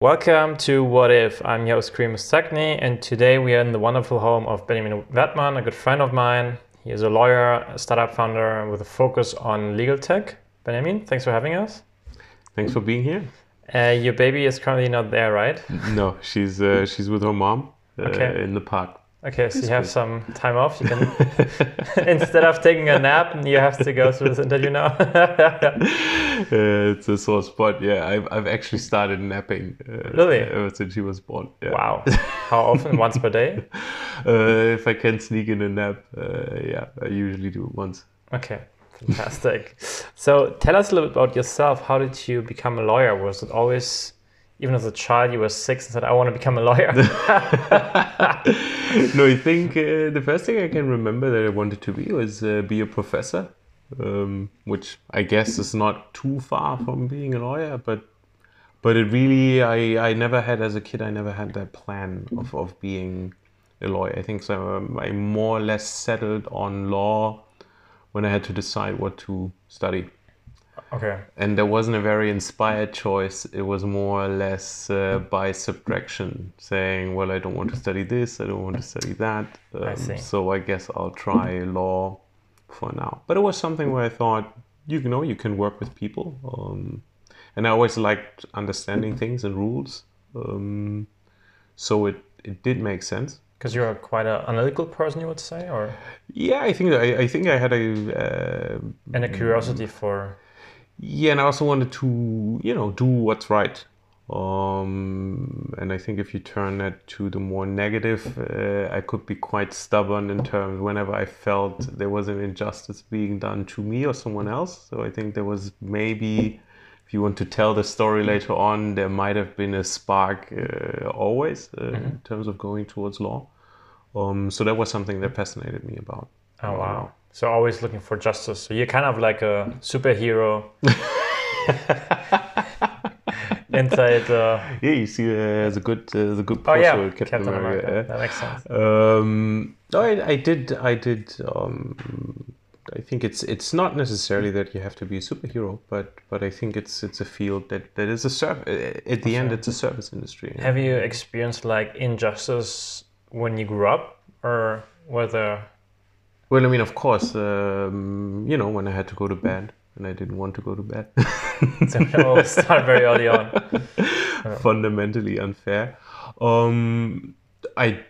Welcome to What If. I'm your host, and today we are in the wonderful home of Benjamin Wettmann, a good friend of mine. He is a lawyer, a startup founder with a focus on legal tech. Benjamin, thanks for having us. Thanks for being here. Uh, your baby is currently not there, right? No, she's uh, she's with her mom uh, Okay. in the park. Okay, so you have some time off. You can, instead of taking a nap, you have to go through this interview now. Uh, it's a sore spot. Yeah, I've, I've actually started napping. Uh, Really? Ever since she was born. Yeah. wow. How often? Once per day? Uh, if I can sneak in a nap, uh, yeah, I usually do it once. Okay, fantastic. so tell us a little bit about yourself. How did you become a lawyer? Was it always, even as a child, you were six and said, I want to become a lawyer? no, I think uh, the first thing I can remember that I wanted to be was uh, be a professor, um, which I guess is not too far from being a lawyer, but but it really I, I never had as a kid I never had that plan of, of being a lawyer. I think so um, I more or less settled on law when I had to decide what to study okay, and there wasn't a very inspired choice. It was more or less uh, by subtraction, saying, "Well, I don't want to study this. I don't want to study that. Um, see. So I guess I'll try law for now." But it was something where I thought, you know, you can work with people, um, and I always liked understanding things and rules. Um, so it it did make sense. because you're quite an analytical person, you would say, or Yeah, I think I, I think I had a. Uh, and a curiosity for. Yeah, and I also wanted to, you know, do what's right. Um, and I think if you turn that to the more negative, uh, I could be quite stubborn in terms whenever I felt there was an injustice being done to me or someone else. So I think there was maybe, if you want to tell the story later on, there might have been a spark uh, always uh, in terms of going towards law. Um, so that was something that fascinated me about. Oh, wow. So always looking for justice. So you're kind of like a superhero. Inside. Uh, Yeah, you see, uh, there's a good, uh, a good oh yeah, with Captain, America. yeah. That makes sense. Um, no, I, I did. I did. Um, I think it's it's not necessarily that you have to be a superhero, but but I think it's it's a field that that is a serv- At the end, it's a service industry. Have you experienced like injustice when you grew up, or whether? Well, I mean, of course, um, you know, when I had to go to bed and I didn't want to go to bed, So all started very early on. fundamentally unfair. Um, I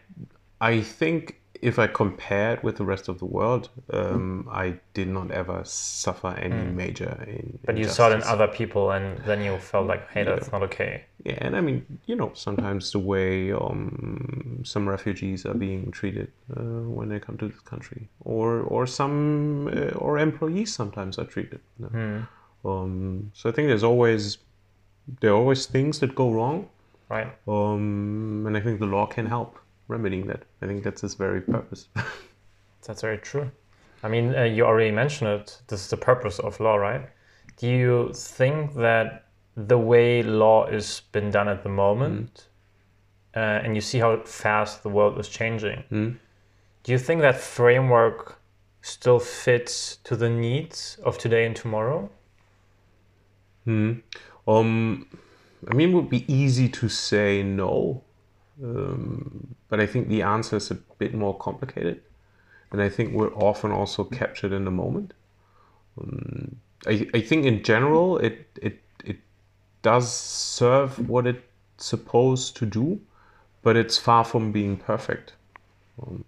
I think if I compared with the rest of the world, um, I did not ever suffer any major. In, But you saw it in other people, and then you felt like, hey, that's not okay. Yeah, and I mean, you know, sometimes the way um, some refugees are being treated uh, when they come to this country, or or some uh, or employees sometimes are treated. you know. Um, so I think there's always there are always things that go wrong, Right. um, and I think the law can help remedying that. I think that's its very purpose. That's very true. I mean, uh, you already mentioned it. This is the purpose of law, right? Do you think that the way law is been done at the moment, uh, and you see how fast the world is changing, do you think that framework still fits to the needs of today and tomorrow? Um, I mean, it would be easy to say no, um, but I think the answer is a bit more complicated, and I think we're often also captured in the moment. Um, I, I think in general it it does serve what it's supposed to do, but it's far from being perfect. Um,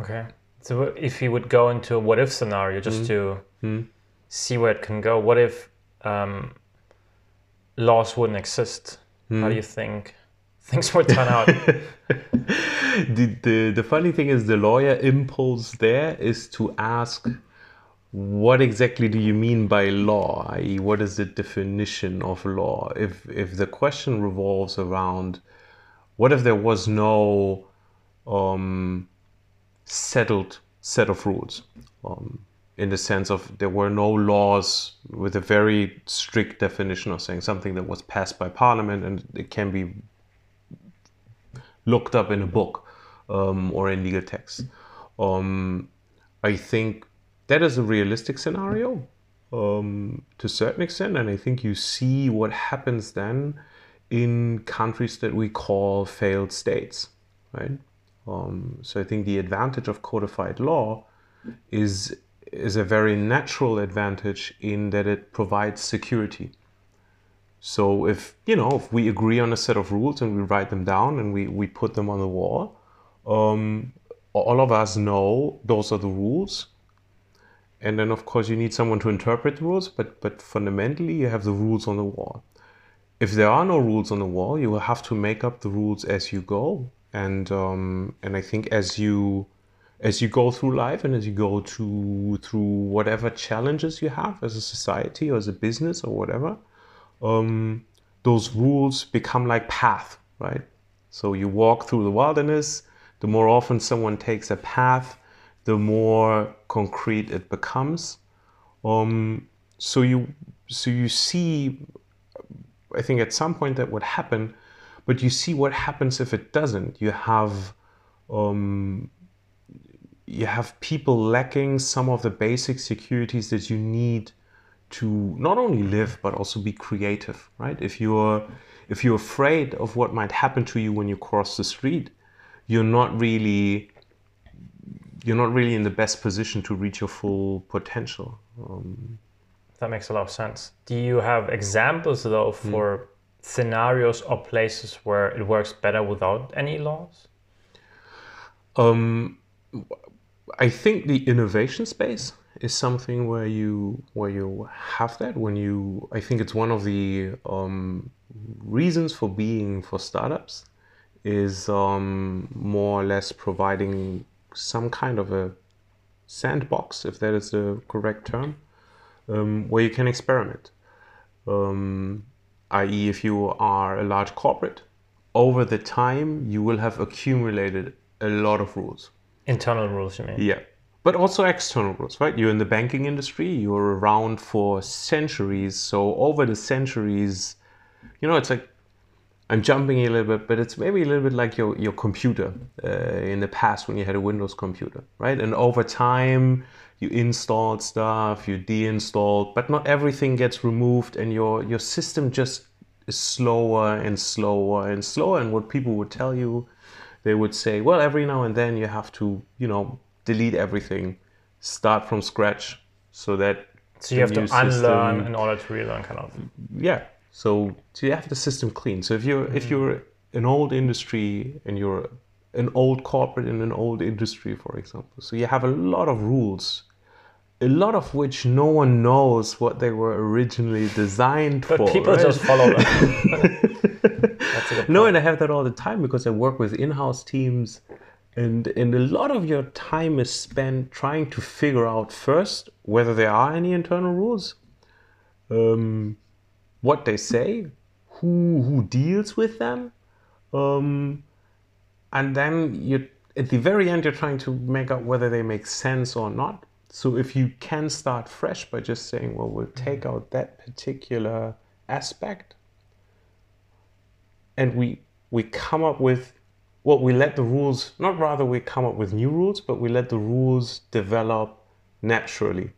okay. So if you would go into a what if scenario just mm-hmm. to mm-hmm. see where it can go, what if um, laws wouldn't exist? How do mm-hmm. you think things would turn out? the, the the funny thing is the lawyer impulse there is to ask what exactly do you mean by law i.e what is the definition of law if if the question revolves around what if there was no um, settled set of rules um, in the sense of there were no laws with a very strict definition of saying something that was passed by parliament and it can be looked up in a book um, or in legal text. Um, I think that is a realistic scenario um, to a certain extent, and I think you see what happens then in countries that we call failed states, right? Um, so I think the advantage of codified law is is a very natural advantage in that it provides security. So if you know if we agree on a set of rules and we write them down and we, we put them on the wall, um, all of us know those are the rules. And then of course you need someone to interpret the rules, but but fundamentally you have the rules on the wall. If there are no rules on the wall, you will have to make up the rules as you go. And um, and I think as you as you go through life and as you go to through whatever challenges you have as a society or as a business or whatever, um, those rules become like path, right? So you walk through the wilderness. The more often someone takes a path, the more concrete it becomes. Um, so you so you see, I think at some point that would happen, but you see what happens if it doesn't. You have um, you have people lacking some of the basic securities that you need to not only live but also be creative right if you're if you're afraid of what might happen to you when you cross the street you're not really you're not really in the best position to reach your full potential. Um, that makes a lot of sense. Do you have examples though for mm. scenarios or places where it works better without any laws? Um, I think the innovation space is something where you where you have that when you I think it's one of the um, reasons for being for startups is um, more or less providing some kind of a sandbox if that is the correct term um, where you can experiment um, i.e. if you are a large corporate over the time you will have accumulated a lot of rules Internal rules, you mean? Yeah. But also external rules, right? You're in the banking industry, you're around for centuries. So over the centuries, you know, it's like I'm jumping a little bit, but it's maybe a little bit like your, your computer uh, in the past when you had a Windows computer, right? And over time, you installed stuff, you deinstalled, but not everything gets removed, and your, your system just is slower and slower and slower. And what people would tell you they would say, well, every now and then you have to, you know, delete everything, start from scratch, so that so you have to unlearn in order to relearn, kind of. Yeah. So, so you have the system clean. So if you're mm-hmm. if you're an old industry and you're an old corporate in an old industry, for example, so you have a lot of rules a lot of which no one knows what they were originally designed but for. People right? just follow them. no, and I have that all the time because I work with in-house teams, and and a lot of your time is spent trying to figure out first whether there are any internal rules, um, what they say, who who deals with them, um, and then you at the very end you're trying to make out whether they make sense or not so if you can start fresh by just saying, well, we'll take mm-hmm. out that particular aspect and we we come up with well, we let the rules not rather we come up with new rules, but we let the rules develop naturally.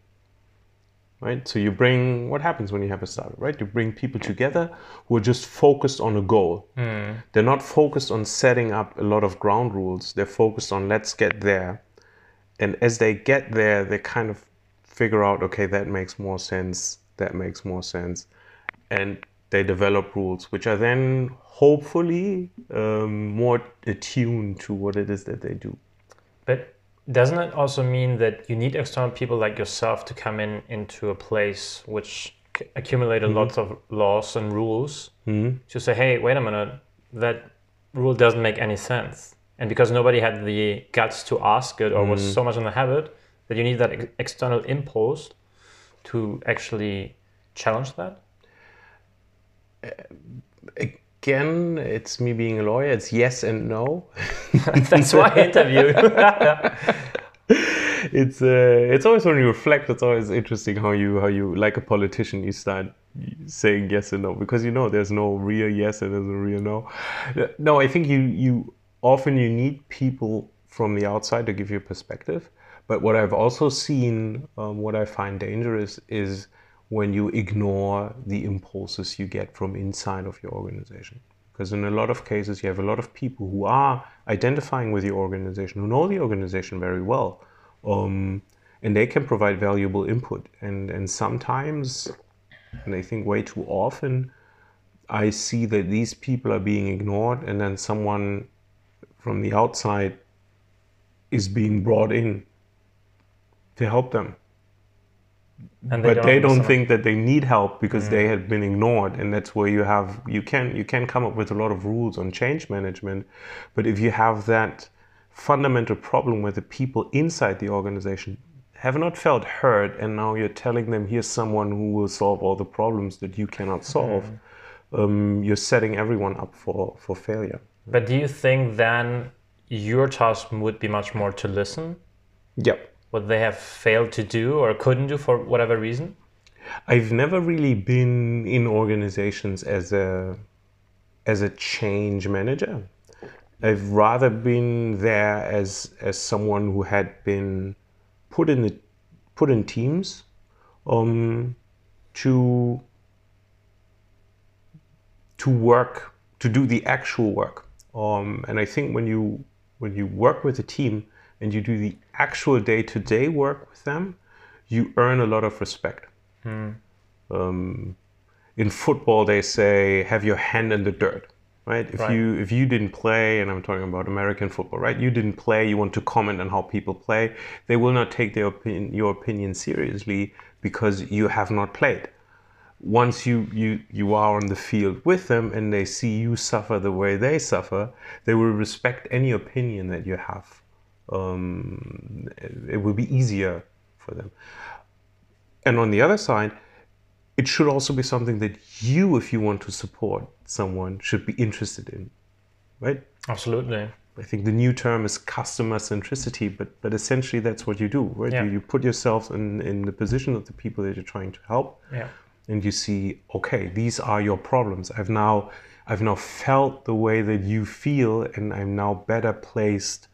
Right? So you bring what happens when you have a startup, right? You bring people together who are just focused on a goal. Mm. They're not focused on setting up a lot of ground rules. They're focused on let's get there and as they get there, they kind of figure out, okay, that makes more sense, that makes more sense, and they develop rules, which are then hopefully um, more attuned to what it is that they do. But doesn't it also mean that you need external people like yourself to come in into a place which accumulated mm-hmm. lots of laws and rules mm-hmm. to say, hey, wait a minute, that rule doesn't make any sense and because nobody had the guts to ask it or mm. was so much in the habit that you need that ex- external impulse to actually challenge that uh, again it's me being a lawyer it's yes and no that's why i interview it's uh, it's always when you reflect it's always interesting how you how you like a politician you start saying yes and no because you know there's no real yes and there's no real no no i think you you often you need people from the outside to give you a perspective. But what I've also seen, um, what I find dangerous is when you ignore the impulses you get from inside of your organization. Because in a lot of cases, you have a lot of people who are identifying with your organization, who know the organization very well, um, and they can provide valuable input. And, and sometimes, and I think way too often, I see that these people are being ignored, and then someone from the outside is being brought in to help them. And but they don't think that they need help because they have been ignored, and that's where you have you can you can come up with a lot of rules on change management, but if you have that fundamental problem where the people inside the organization have not felt heard, and now you're telling them here's someone who will solve all the problems that you cannot solve, um, you're setting everyone up for for failure. But do you think then your task would be much more to listen? Yep. What they have failed to do or couldn't do for whatever reason? I've never really been in organizations as a as a change manager. I've rather been there as as someone who had been put in the put in teams um, to to work to do the actual work. Um, and I think when you when you work with a team and you do the actual day to day work with them, you earn a lot of respect. Um, in football, they say have your hand in the dirt, right? If Right. you if you didn't play, and I'm talking about American football, right? You didn't play. You want to comment on how people play. They will not take their opinion, your opinion seriously because you have not played. Once you you you are on the field with them and they see you suffer the way they suffer, they will respect any opinion that you have. Um, it will be easier for them. And on the other side, it should also be something that you, if you want to support someone, should be interested in, right? Absolutely. I think the new term is customer centricity, but but essentially that's what you do, right? Yeah. You, you put yourself in, in the position of the people that you're trying to help, Yeah. and you see, okay, these are your problems. I've now I've now felt the way that you feel, and I'm now better placed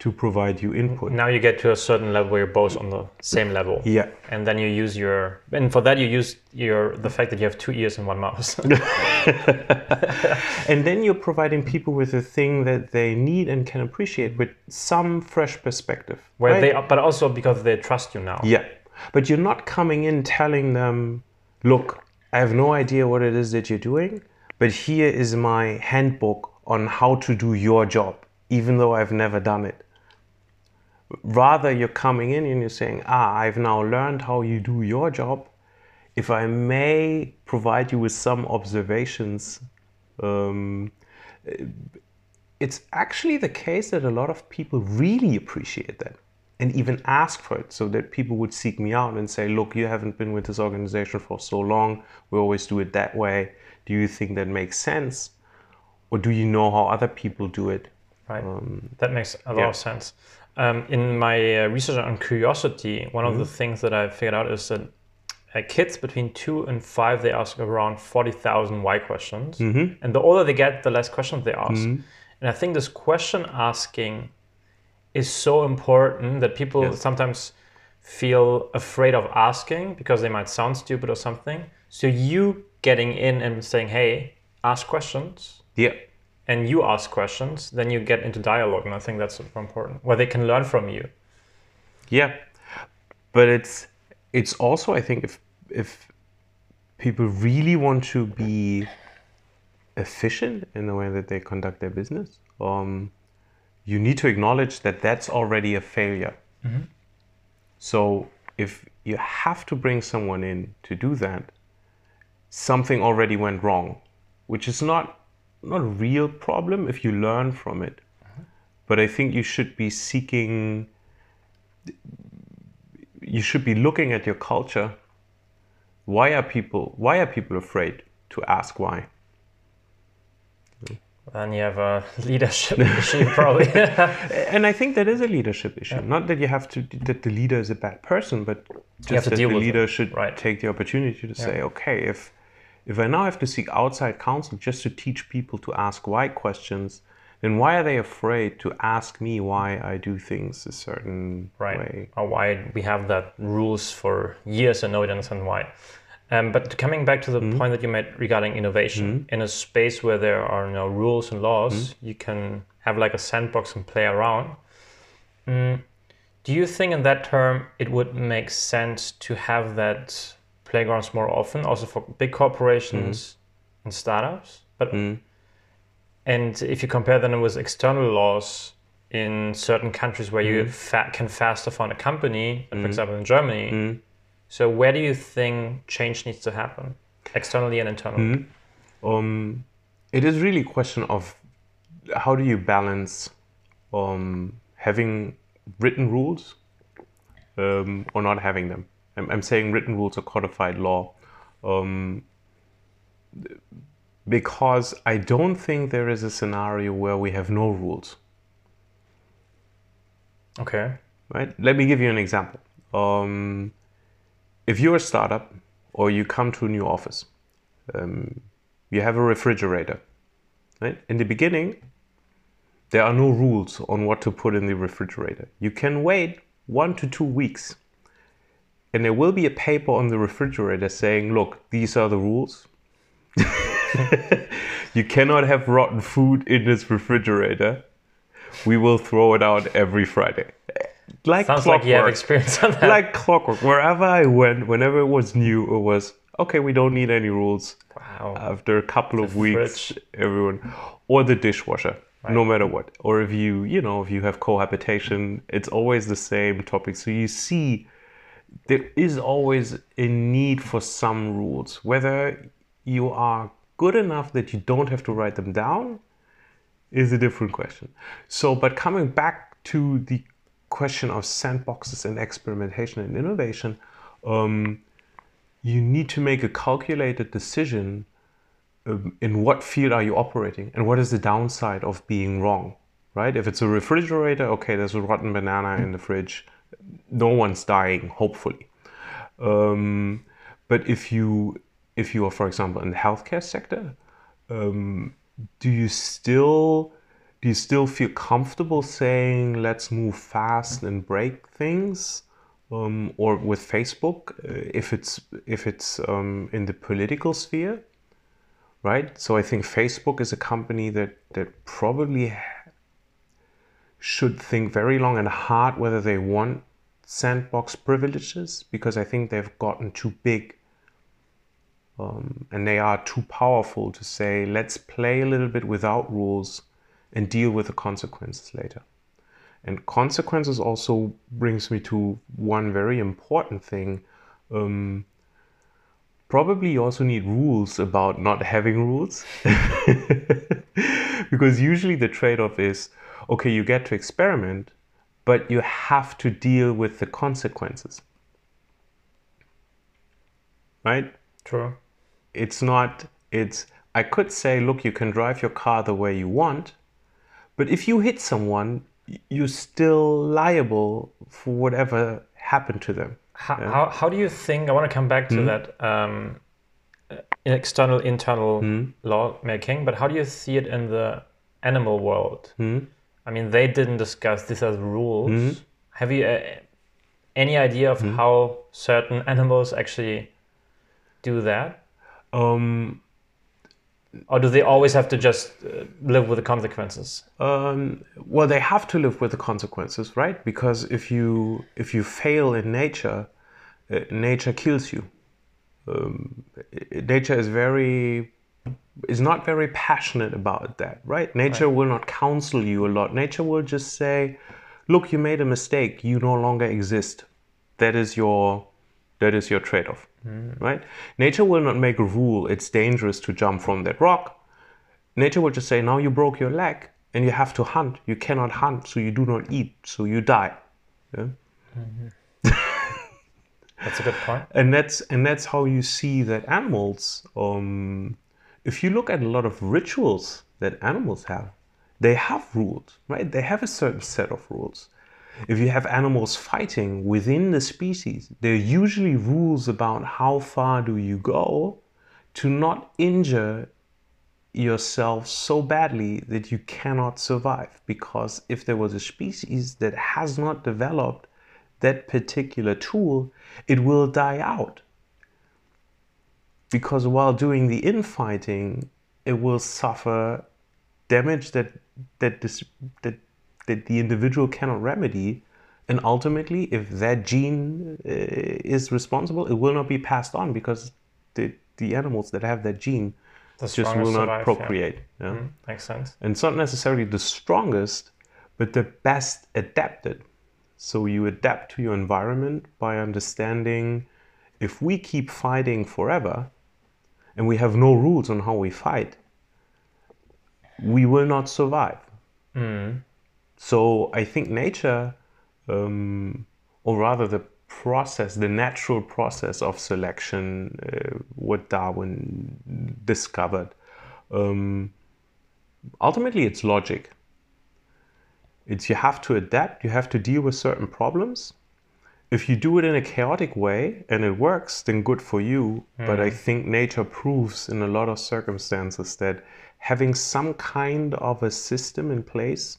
to provide you input. Now you get to a certain level where you're both on the same level. Yeah. And then you use your and for that you use your the fact that you have two ears and one mouth. And then you're providing people with a thing that they need and can appreciate with some fresh perspective. Where right? they but also because they trust you now. Yeah. But you're not coming in telling them, look, I have no idea what it is that you're doing, but here is my handbook on how to do your job, even though I've never done it. Rather, you're coming in and you're saying, ah, I've now learned how you do your job. If I may provide you with some observations, um, it's actually the case that a lot of people really appreciate that and even ask for it so that people would seek me out and say look you haven't been with this organization for so long we always do it that way do you think that makes sense or do you know how other people do it Right. that makes a lot yeah. of sense. Um, in my uh, research on curiosity, one of the things that I figured out is that uh, kids between two and five they ask around forty thousand why questions, and the older they get, the less questions they ask. And I think this question asking is so important that people Yes. sometimes feel afraid of asking because they might sound stupid or something. So you getting in and saying, "Hey, ask questions," yeah and you ask questions, then you get into dialogue, and I think that's super important, where they can learn from you. Yeah, but it's it's also I think if if people really want to be efficient in the way that they conduct their business, um, you need to acknowledge that that's already a failure. So if you have to bring someone in to do that, something already went wrong, which is not not a real problem if you learn from it. But I think you should be seeking you should be looking at your culture. Why are people why are people afraid to ask why? Then you have a leadership issue, probably. And I think that is a leadership issue. Not that you have to that the leader is a bad person, but just that the with it. leader should Right. take the opportunity to say, okay, if if I now have to seek outside counsel just to teach people to ask why questions, then why are they afraid to ask me why I do things a certain right. way? Or why we have that rules for years and nobody understands why. Um, but coming back to the point that you made regarding innovation, in a space where there are no rules and laws, you can have like a sandbox and play around. Mm, do you think, in that term, it would make sense to have that playgrounds more often, also for big corporations and startups? But and if you compare them with external laws in certain countries where you fa- can faster found a company, for example in Germany, so where do you think change needs to happen, externally and internally? Um, it is really a question of how do you balance um, having written rules um, or not having them. I'm, I'm saying written rules or codified law um, because I don't think there is a scenario where we have no rules. Okay. right? Let me give you an example. Um, if you're a startup or you come to a new office, um, you have a refrigerator, right? In the beginning, there are no rules on what to put in the refrigerator. You can wait one to two weeks, and there will be a paper on the refrigerator saying, "Look, these are the rules." you cannot have rotten food in this refrigerator. We will throw it out every Friday. Like Sounds like you have clockwork experience on that. like clockwork. Wherever I went, whenever it was new, it was okay. We don't need any rules. wow. After a couple of weeks, fridge. everyone, or the dishwasher, no matter what. Or if you, you know, if you have cohabitation, it's always the same topic. So you see, there is always a need for some rules. Whether you are good enough that you don't have to write them down is a different question. So, but coming back to the question of sandboxes and experimentation and innovation, um, you need to make a calculated decision um, in what field are you operating and what is the downside of being wrong, right? If it's a refrigerator, okay, there's a rotten banana in the fridge, no one's dying, hopefully. Um, but if you if you are, for example, in the healthcare sector, um, do you still do you still feel comfortable saying let's move fast and break things um, or with facebook uh, if it's if it's um, in the political sphere right so i think facebook is a company that that probably should think very long and hard whether they want sandbox privileges because i think they've gotten too big. Um, and they are too powerful to say let's play a little bit without rules and deal with the consequences later. And consequences also brings me to one very important thing. Um, probably you also need rules about not having rules. Because usually the trade-off is okay you get to experiment but you have to deal with the consequences right True. it's not it's i could say look you can drive your car the way you want but if you hit someone you're still liable for whatever happened to them How, how, how do you think? I want to come back to that um, uh, external internal law making, but how do you see it in the animal world? I mean, they didn't discuss this as rules. Have you uh, any idea of how certain animals actually do that? um, Or do they always have to just uh, live with the consequences? um, well they have to live with the consequences right because if you if you fail in nature uh, nature kills you um, nature is very is not very passionate about that right? Nature will not counsel you a lot. Nature will just say look you made a mistake. You no longer exist. That is your that is your trade-off right? Nature will not make a rule. It's dangerous to jump from that rock. Nature will just say now you broke your leg and you have to hunt. You cannot hunt so you do not eat so you die. Yeah? That's a good point. and that's and that's how you see that animals um, if you look at a lot of rituals that animals have they have rules right? They have a certain set of rules. If you have animals fighting within the species there are usually rules about how far do you go to not injure yourself so badly that you cannot survive. Because if there was a species that has not developed that particular tool it will die out because while doing the infighting, it will suffer damage that that this that that the individual cannot remedy, and ultimately, if that gene uh, is responsible, it will not be passed on because the the animals that have that gene The just will not survive, yeah. procreate. yeah. Mm, makes sense. And it's not necessarily the strongest, but the best adapted. So you adapt to your environment by understanding if we keep fighting forever and we have no rules on how we fight, we will not survive. So I think nature, um, or rather the process, the natural process of selection, uh, what Darwin discovered, um, ultimately it's logic. It's you have to adapt, you have to deal with certain problems. If you do it in a chaotic way and it works, then good for you. But I think nature proves in a lot of circumstances that having some kind of a system in place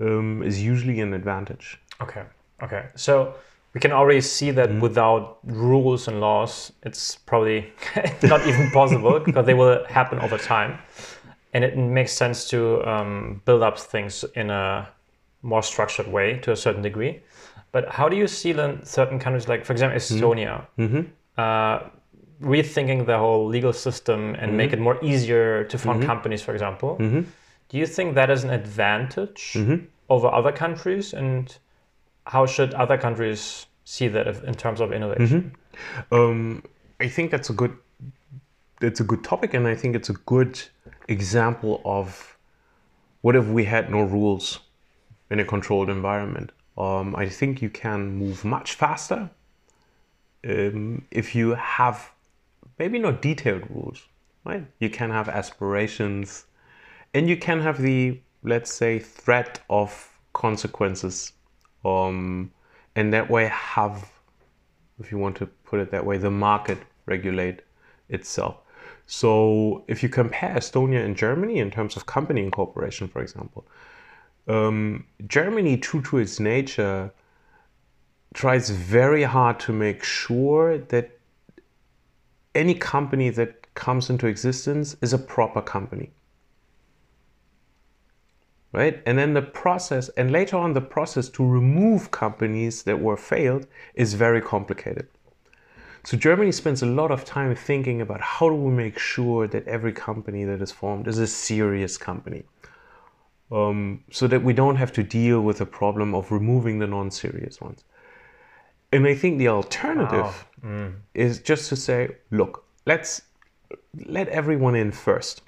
um, is usually an advantage. Okay. Okay. So we can already see that Mm-hmm. without rules and laws, it's probably not even possible because they will happen over time. And it makes sense to um, build up things in a more structured way to a certain degree. But how do you see then certain countries, like for example mm-hmm. Estonia, mm-hmm. uh, rethinking the whole legal system and mm-hmm. make it more easier to found companies, for example? Do you think that is an advantage over other countries? And how should other countries see that if, in terms of innovation? Um, I think that's a good that's a good topic, and I think it's a good example of what if we had no rules in a controlled environment. Um, I think you can move much faster um, if you have maybe not detailed rules, right? You can have aspirations, and you can have the let's say threat of consequences, um, and that way have if you want to put it that way, the market regulate itself. So if you compare Estonia and Germany in terms of company incorporation, for example, um, Germany, true to its nature, tries very hard to make sure that any company that comes into existence is a proper company. Right? And then the process, and later on, the process to remove companies that were failed is very complicated. So Germany spends a lot of time thinking about how do we make sure that every company that is formed is a serious company, um, so that we don't have to deal with the problem of removing the non-serious ones. And I think the alternative is just to say, look, let's let everyone in first,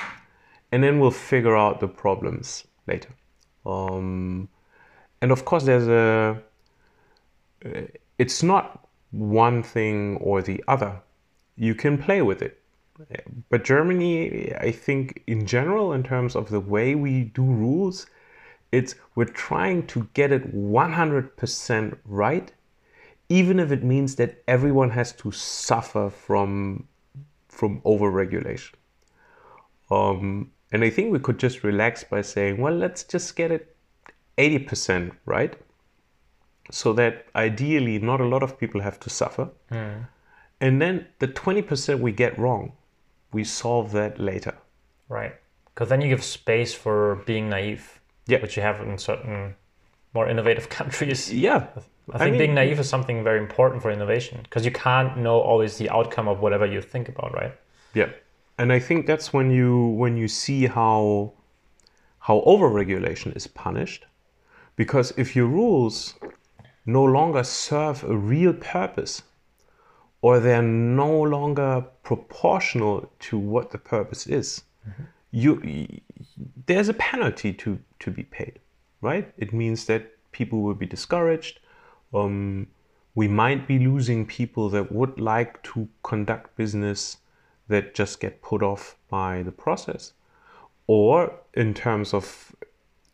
and then we'll figure out the problems later. Um, and of course, there's a. It's not one thing or the other. You can play with it. But Germany, I think, in general, in terms of the way we do rules, it's we're trying to get it 100% right, even if it means that everyone has to suffer from from overregulation. Um, and I think we could just relax by saying, well, let's just get it 80% right, so that ideally not a lot of people have to suffer. And then the 20% we get wrong, we solve that later. Right. Because then you give space for being naive, Yeah. which you have in certain more innovative countries. Yeah. I think being naive is something very important for innovation because you can't know always the outcome of whatever you think about, right? Yeah, and I think that's when you when you see how how overregulation is punished, because if your rules no longer serve a real purpose, or they're no longer proportional to what the purpose is, you y- there's a penalty to to be paid, right? It means that people will be discouraged. Um, we might be losing people that would like to conduct business that just get put off by the process. Or in terms of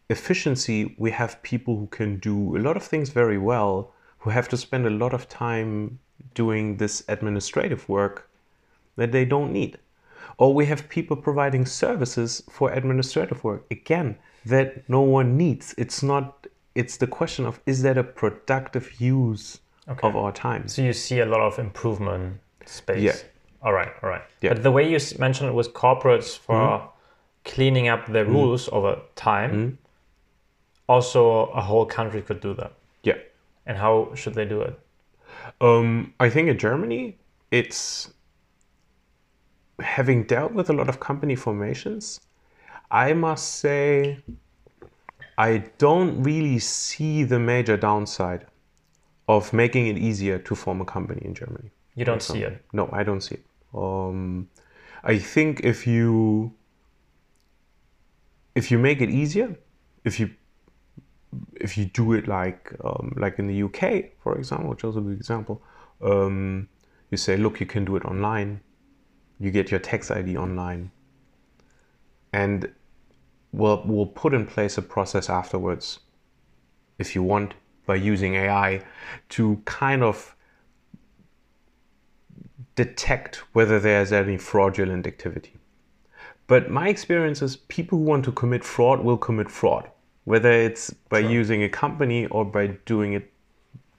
efficiency, we have people who can do a lot of things very well, who have to spend a lot of time doing this administrative work that they don't need. Or we have people providing services for administrative work, again, that no one needs. It's not, it's the question of is that a productive use Okay. of our time? So you see a lot of improvement space. Yeah. All right, all right. Yeah. But the way you mentioned it was corporates for mm-hmm. cleaning up the mm-hmm. rules over time. Mm-hmm. Also, a whole country could do that. Yeah. And how should they do it? Um, I think in Germany, it's having dealt with a lot of company formations. I must say, I don't really see the major downside of making it easier to form a company in Germany. You don't see it. No, I don't see it. Um, I think if you if you make it easier, if you if you do it like um, like in the UK, for example, which is a good example, um, you say, look, you can do it online. You get your tax ID online, and we'll we'll put in place a process afterwards, if you want, by using AI, to kind of detect whether there's any fraudulent activity. But my experience is people who want to commit fraud will commit fraud, whether it's by using a company or by doing it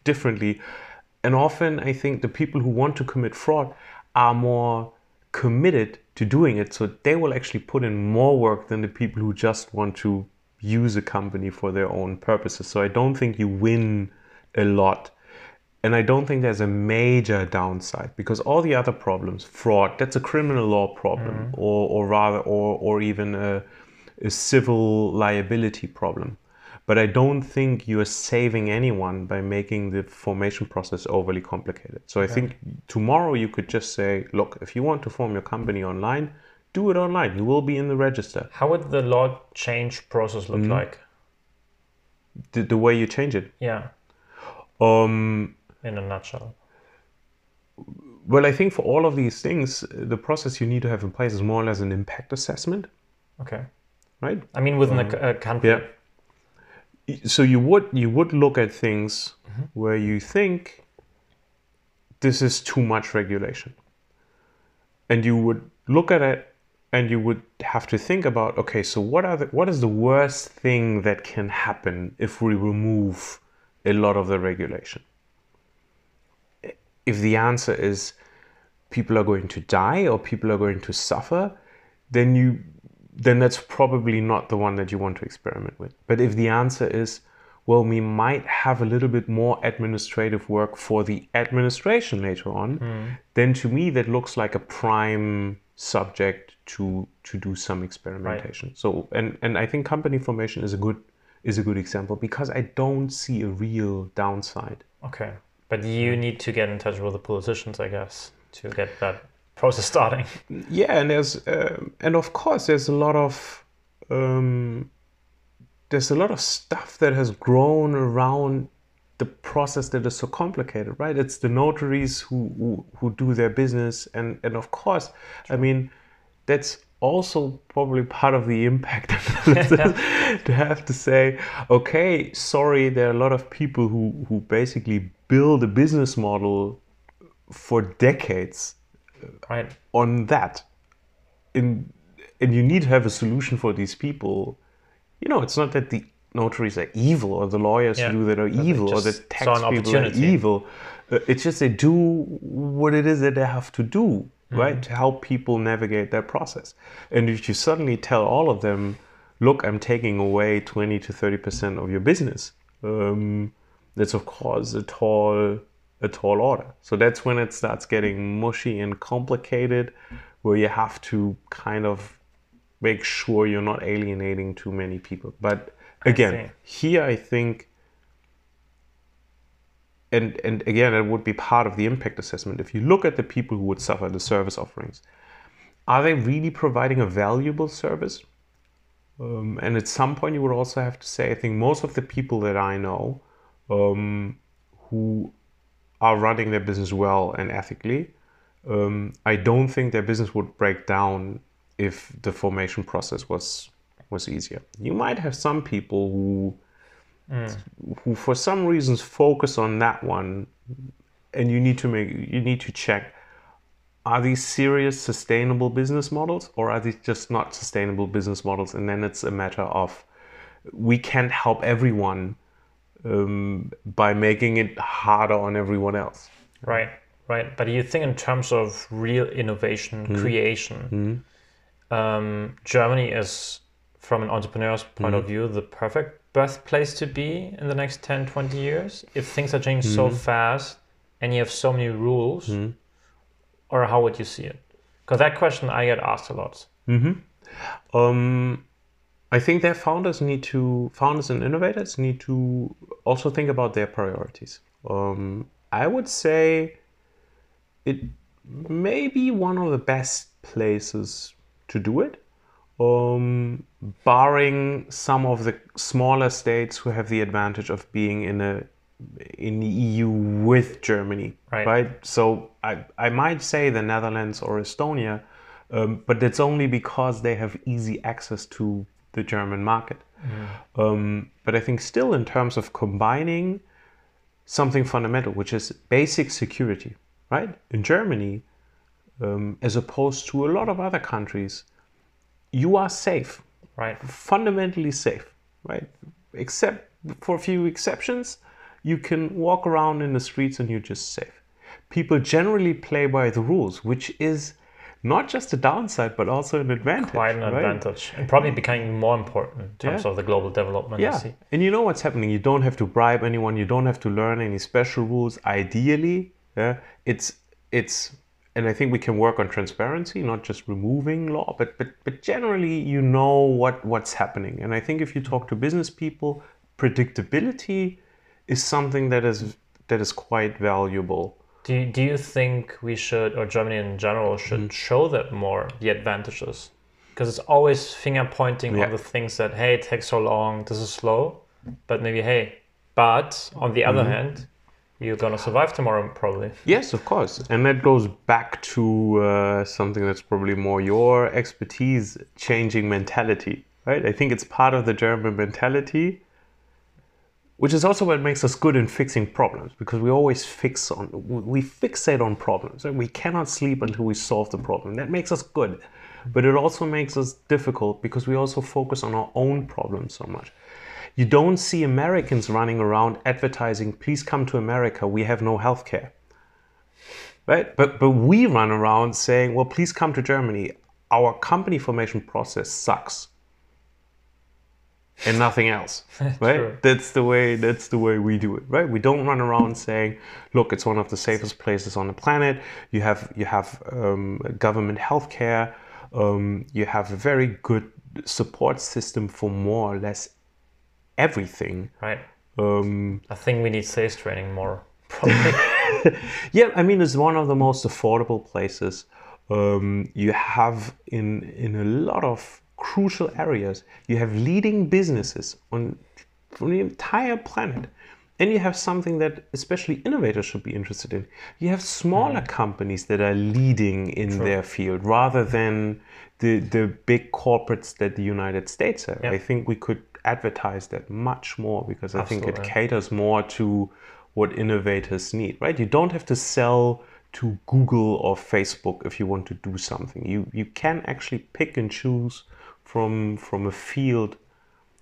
differently. And often I think the people who want to commit fraud are more committed to doing it. So they will actually put in more work than the people who just want to use a company for their own purposes. So I don't think you win a lot and I don't think there's a major downside because all the other problems, fraud, that's a criminal law problem, mm-hmm. or, or rather, or, or even a, a civil liability problem. But I don't think you are saving anyone by making the formation process overly complicated. So I think tomorrow you could just say, look, if you want to form your company online, do it online. You will be in the register. How would the law change process look like? The, the way you change it. Yeah, Um, in a nutshell. Well, I think for all of these things, the process you need to have in place is more or less an impact assessment, Okay. Right? I mean, within a um, c- a, country. Yeah. So you would you would look at things mm-hmm. where you think this is too much regulation, and you would look at it, and you would have to think about okay, so what are the, what is the worst thing that can happen if we remove a lot of the regulation? If the answer is people are going to die or people are going to suffer, then you then that's probably not the one that you want to experiment with. But if the answer is, well, we might have a little bit more administrative work for the administration later on, hmm. then to me that looks like a prime subject to to do some experimentation. So and and I think company formation is a good is a good example because I don't see a real downside. Okay. But you need to get in touch with the politicians, I guess, to get that process starting. yeah and there's um and of course there's a lot of um, there's a lot of stuff that has grown around the process that is so complicated right it's the notaries who who, who do their business and and of course i mean that's also probably part of the impact to have to say okay sorry there are a lot of people who who basically build a business model for decades Right. on that in and you need to have a solution for these people. You know it's not that the notaries are evil or the lawyers Yeah, who do that are evil or the tax people are evil. Uh, it's just they do what it is that they have to do Mm-hmm. right to help people navigate that process. And if you suddenly tell all of them look i'm taking away 20 to 30 percent of your business um, that's of course a tall a tall order. So that's when it starts getting mushy and complicated where you have to kind of make sure you're not alienating too many people. But again here i think and and again it would be part of the impact assessment. If you look at the people who would suffer the service offerings are they really providing a valuable service? Um, and at some point you would also have to say i think most of the people that i know um, who are running their business well and ethically. Um, i don't think their business would break down if the formation process was was easier. You might have some people who who for some reasons focus on that one and you need to make you need to check are these serious sustainable business models or are these just not sustainable business models and then it's a matter of we can't help everyone um, by making it harder on everyone else Right. right? But you think in terms of real innovation, Mm-hmm. creation, um, Germany is, from an entrepreneur's point Mm-hmm. of view, the perfect birthplace to be in the next 10, 20 years. If things are changing so Mm-hmm. fast and you have so many rules, or how would you see it? Because that question I get asked a lot. Um, I think their founders need to, founders and innovators need to also think about their priorities. Um, I would say it may be one of the best places to do it, um, barring some of the smaller states who have the advantage of being in a in the EU with Germany, Right. So I, I might say the Netherlands or Estonia, um, but it's only because they have easy access to the German market. Um, but I think still in terms of combining something fundamental, which is basic security, right? In Germany, um, as opposed to a lot of other countries, you are safe, Right. fundamentally safe, right? Except for a few exceptions, you can walk around in the streets and you're just safe. People generally play by the rules, which is not just a downside but also an advantage. Quite an right? advantage. And probably becoming more important in terms Yeah. of the global development. Yeah, see. and you know what's happening. You don't have to bribe anyone. You don't have to learn any special rules. Ideally, yeah, it's it's, and I think we can work on transparency, not just removing law, but but but generally, you know what what's happening. And I think if you talk to business people, predictability is something that is that is quite valuable. Do you, do you think we should, or Germany in general, should Mm-hmm. show that more, the advantages? Because it's always finger pointing Yeah. on the things that, hey, it takes so long, this is slow, but maybe, hey, but on the other Mm-hmm. hand, you're going to survive tomorrow, probably. Yes, of course. And that goes back to uh, something that's probably more your expertise changing mentality, right? I think it's part of the German mentality, which is also what makes us good in fixing problems because we always fix on, we fixate on problems. Right? We cannot sleep until we solve the problem. That makes us good. But it also makes us difficult because we also focus on our own problems so much. You don't see Americans running around advertising, please come to America, we have no health care right? But but we run around saying, well, please come to Germany. Our company formation process sucks, and nothing else, right? True. That's the way. That's the way we do it, right? We don't run around saying, look, it's one of the safest places on the planet. You have you have um, government healthcare. Um, you have a very good support system for more or less everything. Right. Um, I think we need sales training more, probably. Yeah, I mean, it's one of the most affordable places um, you have in in a lot of crucial areas. You have leading businesses on from the entire planet, and you have something that especially innovators should be interested in. You have smaller mm-hmm. companies that are leading in their field rather than the the big corporates that the United States have. Yeah. I think we could advertise that much more because I think it caters more to what innovators need, right? You don't have to sell to Google or Facebook if you want to do something. You you can actually pick and choose from from a field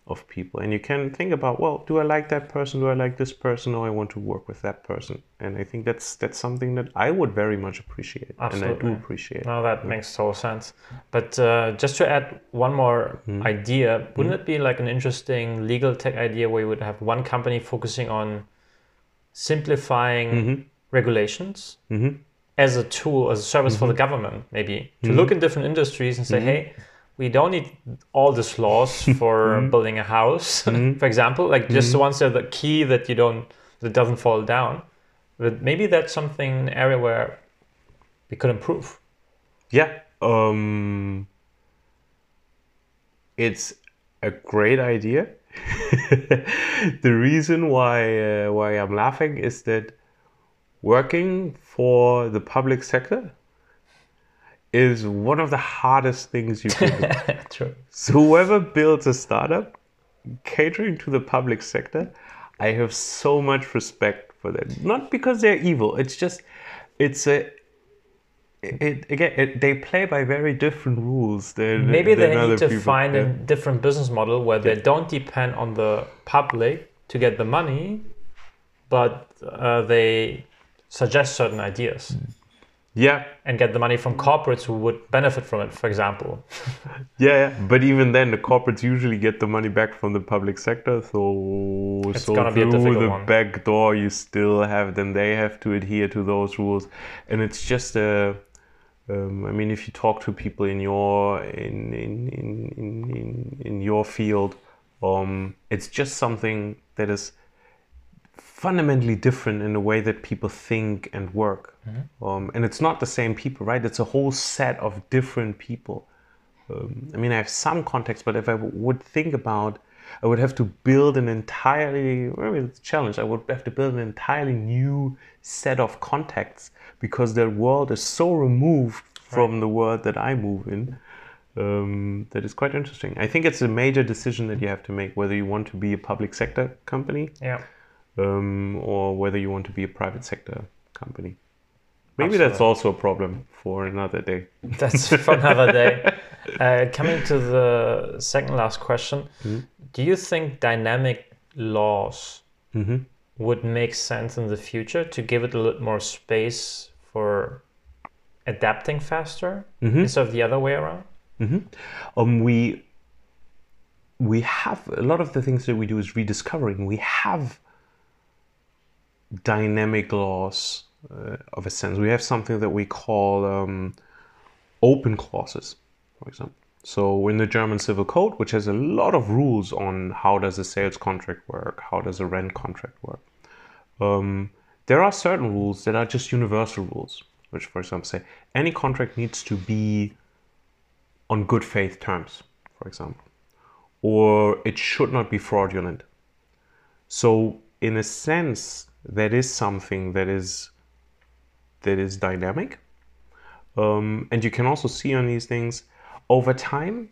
of people. And you can think about well do i like that person? Do i like this person? Or i want to work with that person. And i think that's that's something that i would very much appreciate. And i do appreciate No, that makes total sense. But uh, just to add one more Hmm. idea, wouldn't it be like an interesting legal tech idea where you would have one company focusing on simplifying Mm-hmm. regulations as a tool, as a service for the Mm-hmm. government, maybe to look in different industries and say, hey, we don't need all these laws for Mm-hmm. building a house, for example, like just the ones that are the key that you don't, that doesn't fall down. But maybe that's something, an area where we could improve. Yeah. Um, it's a great idea. the reason why uh, why I'm laughing is that working for the public sector is one of the hardest things you can do. True. So whoever builds a startup catering to the public sector, I have so much respect for them. Not because they're evil. It's just, it's a, it again. It, they play by very different rules than Maybe than they need to people. find Yeah. a different business model where they don't depend on the public to get the money, but uh, they suggest certain ideas Yeah, and get the money from corporates who would benefit from it, for example. yeah, yeah. But even then, the corporates usually get the money back from the public sector. So, It's so gonna be a through the one. back door, you still have then they have to adhere to those rules, and it's just a. Um, I mean, if you talk to people in your in in in, in, in your field, um, it's just something that is fundamentally different in the way that people think and work. Um, and it's not the same people, right? It's a whole set of different people. Um, I mean, I have some context, but if I w- would think about, I would have to build an entirely, well, it's a challenge. I would have to build an entirely new set of contexts because their world is so removed from the world that I move in. Um, that is quite interesting. I think it's a major decision that you have to make whether you want to be a public sector company Yeah. Um, or whether you want to be a private sector company. Maybe that's also a problem for another day. That's for another day. Uh, coming to the second last question, do you think dynamic laws would make sense in the future to give it a little more space for adapting faster instead of the other way around? Um, we we have a lot of the things that we do is rediscovering. We have dynamic laws uh, of a sense. We have something that we call um, open clauses, for example. So in the German Civil Code, which has a lot of rules on how does a sales contract work, how does a rent contract work, um, there are certain rules that are just universal rules. Which, for example, say any contract needs to be on good faith terms, for example, or it should not be fraudulent. So, in a sense, that is something that is that is dynamic, um, and you can also see on these things over time.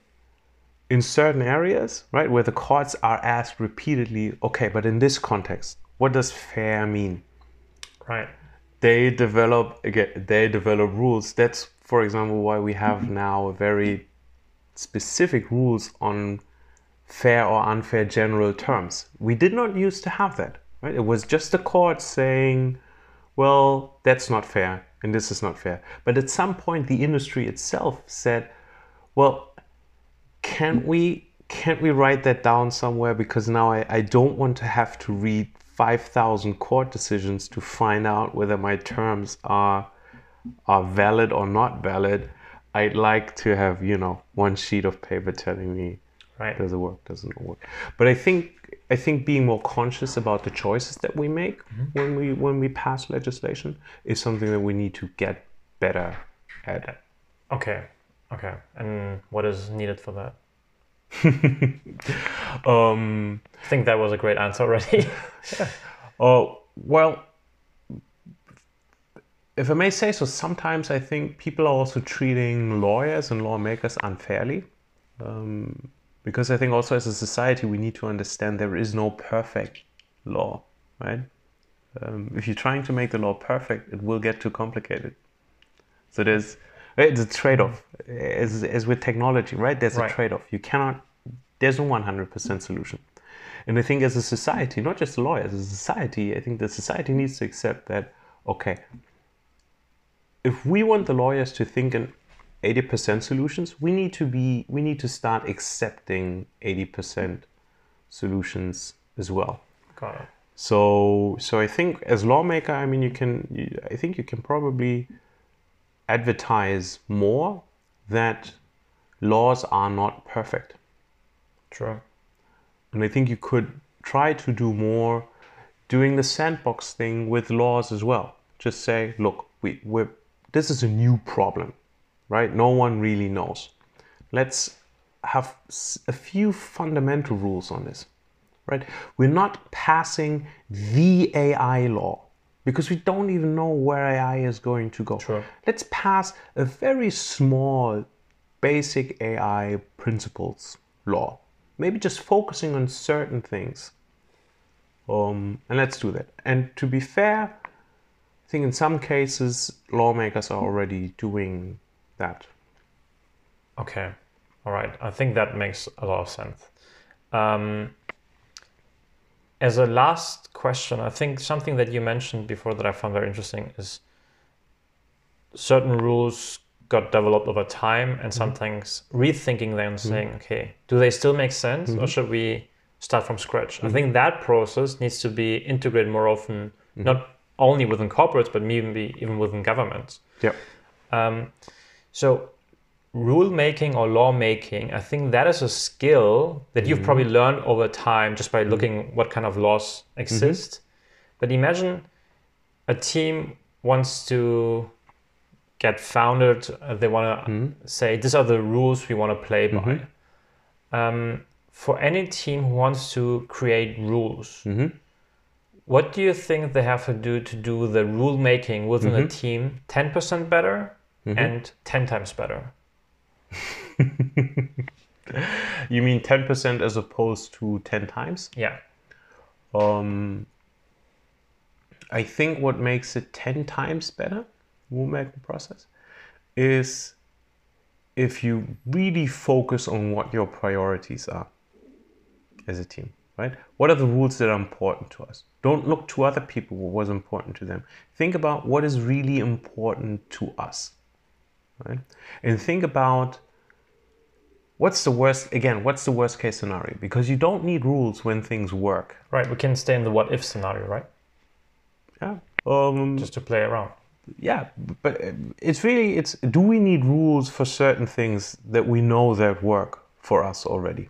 In certain areas, right, where the courts are asked repeatedly, okay, but in this context, what does fair mean? Right. they develop again they develop rules that's for example why we have now very specific rules on fair or unfair general terms we did not used to have that right? It was just the court saying well that's not fair and this is not fair. But at some point the industry itself said well can't we can't we write that down somewhere? Because now I, I don't want to have to read 5000 court decisions to find out whether my terms are are valid or not valid. I'd like to have you know one sheet of paper telling me Right. does it work doesn't it work. But i think i think being more conscious about the choices that we make when we when we pass legislation is something that we need to get better at Okay. Okay. And what is needed for that? um I think that was a great answer already. Oh, well, if I may say so, sometimes I think people are also treating lawyers and lawmakers unfairly. Um, because I think also as a society, we need to understand there is no perfect law, right? Um, if you're trying to make the law perfect, it will get too complicated. So there's, it's a trade off. As, as with technology, right? There's Right. a trade off. You cannot, there's no 100% solution. And I think as a society, not just the lawyers, as a society, I think the society needs to accept that, okay, if we want the lawyers to think in 80% solutions, we need to be, we need to start accepting 80% solutions as well. Got it. So, so I think as lawmaker, I mean, you can, you, I think you can probably advertise more that laws are not perfect. True. And I think you could try to do more doing the sandbox thing with laws as well. Just say, look, we, we're, this is a new problem, right? No one really knows. Let's have a few fundamental rules on this, right? We're not passing the AI law because we don't even know where AI is going to go. Sure. Let's pass a very small, basic AI principles law. Maybe just focusing on certain things. Um, and let's do that. And to be fair, I think in some cases lawmakers are already doing that. Okay. All right. I think that makes a lot of sense. Um, as a last question, I think something that you mentioned before that I found very interesting is certain rules got developed over time and mm-hmm. sometimes rethinking them and mm-hmm. saying, okay, do they still make sense or mm-hmm. should we start from scratch? I think that process needs to be integrated more often, not only within corporates, but maybe even within governments. Yep. Um, so, rule making or law making, I think that is a skill that you've probably mm-hmm. learned over time just by mm-hmm. looking what kind of laws exist. Mm-hmm. But imagine a team wants to get founded. uh, they want to say these are the rules we want to play by. Um, for any team who wants to create rules, what do you think they have to do to do the rule making within a team 10% better and 10 times better? You mean 10% as opposed to 10 times? Yeah. Um, I think what makes it 10 times better, rulemaking process, is if you really focus on what your priorities are as a team, right? What are the rules that are important to us? Don't look to other people what was important to them. Think about what is really important to us, right? And think about what's the worst, again, what's the worst case scenario? Because you don't need rules when things work. Right. We can stay in the what if scenario, right? Yeah. Um, Just to play around. yeah, but um, it's really it's do we need rules for certain things that we know that work for us already?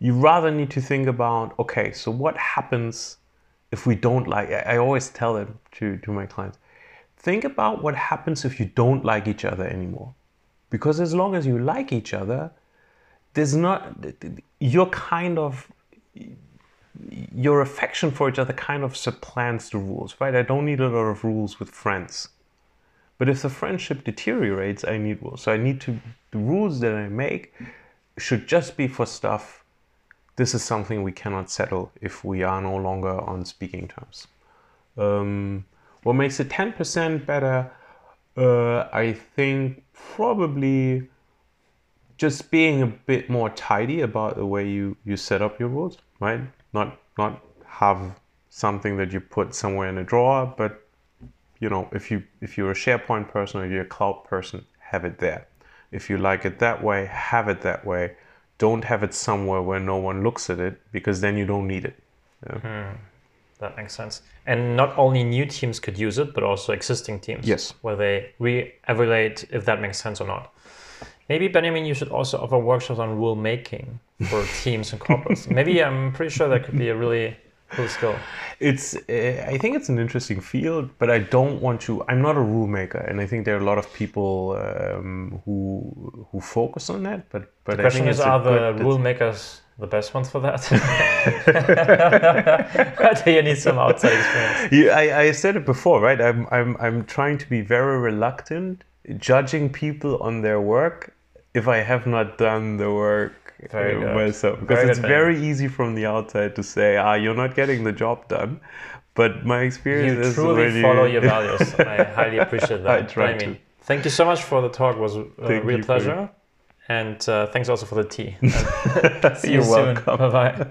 You rather need to think about okay, so what happens if we don't like? I always tell it to to my clients, think about what happens if you don't like each other anymore, because as long as you like each other, there's not you're kind of your affection for each other kind of supplants the rules, right? I don't need a lot of rules with friends. But if the friendship deteriorates, I need rules. So I need to, the rules that I make should just be for stuff. This is something we cannot settle if we are no longer on speaking terms. Um, what makes it 10% better? Uh, I think probably just being a bit more tidy about the way you, you set up your rules, right? Not not have something that you put somewhere in a drawer, but you know, if you if you're a SharePoint person or you're a cloud person, have it there. If you like it that way, have it that way. Don't have it somewhere where no one looks at it because then you don't need it. Yeah. That makes sense. And not only new teams could use it, but also existing teams. Yes. Where they re-evaluate if that makes sense or not. Maybe Benjamin, you should also offer workshops on rule making for teams and corporates. Maybe I'm pretty sure that could be a really cool skill. It's uh, I think it's an interesting field, but I don't want to. I'm not a rule maker, and I think there are a lot of people um, who who focus on that. But but The question is, are the rule makers the best ones for that? Do you need some outside experience? Yeah, I, I said it before, right? I'm, I'm, I'm trying to be very reluctant judging people on their work if I have not done the work Very uh, myself. Because Very it's very easy from the outside to say, ah, you're not getting the job done. But my experience You is truly when you- follow your values. I highly appreciate that. I try Benjamin, to. Thank you so much for the talk. It was a Thank real you pleasure. And uh, thanks also for the tea. See you You're soon. welcome. Bye bye.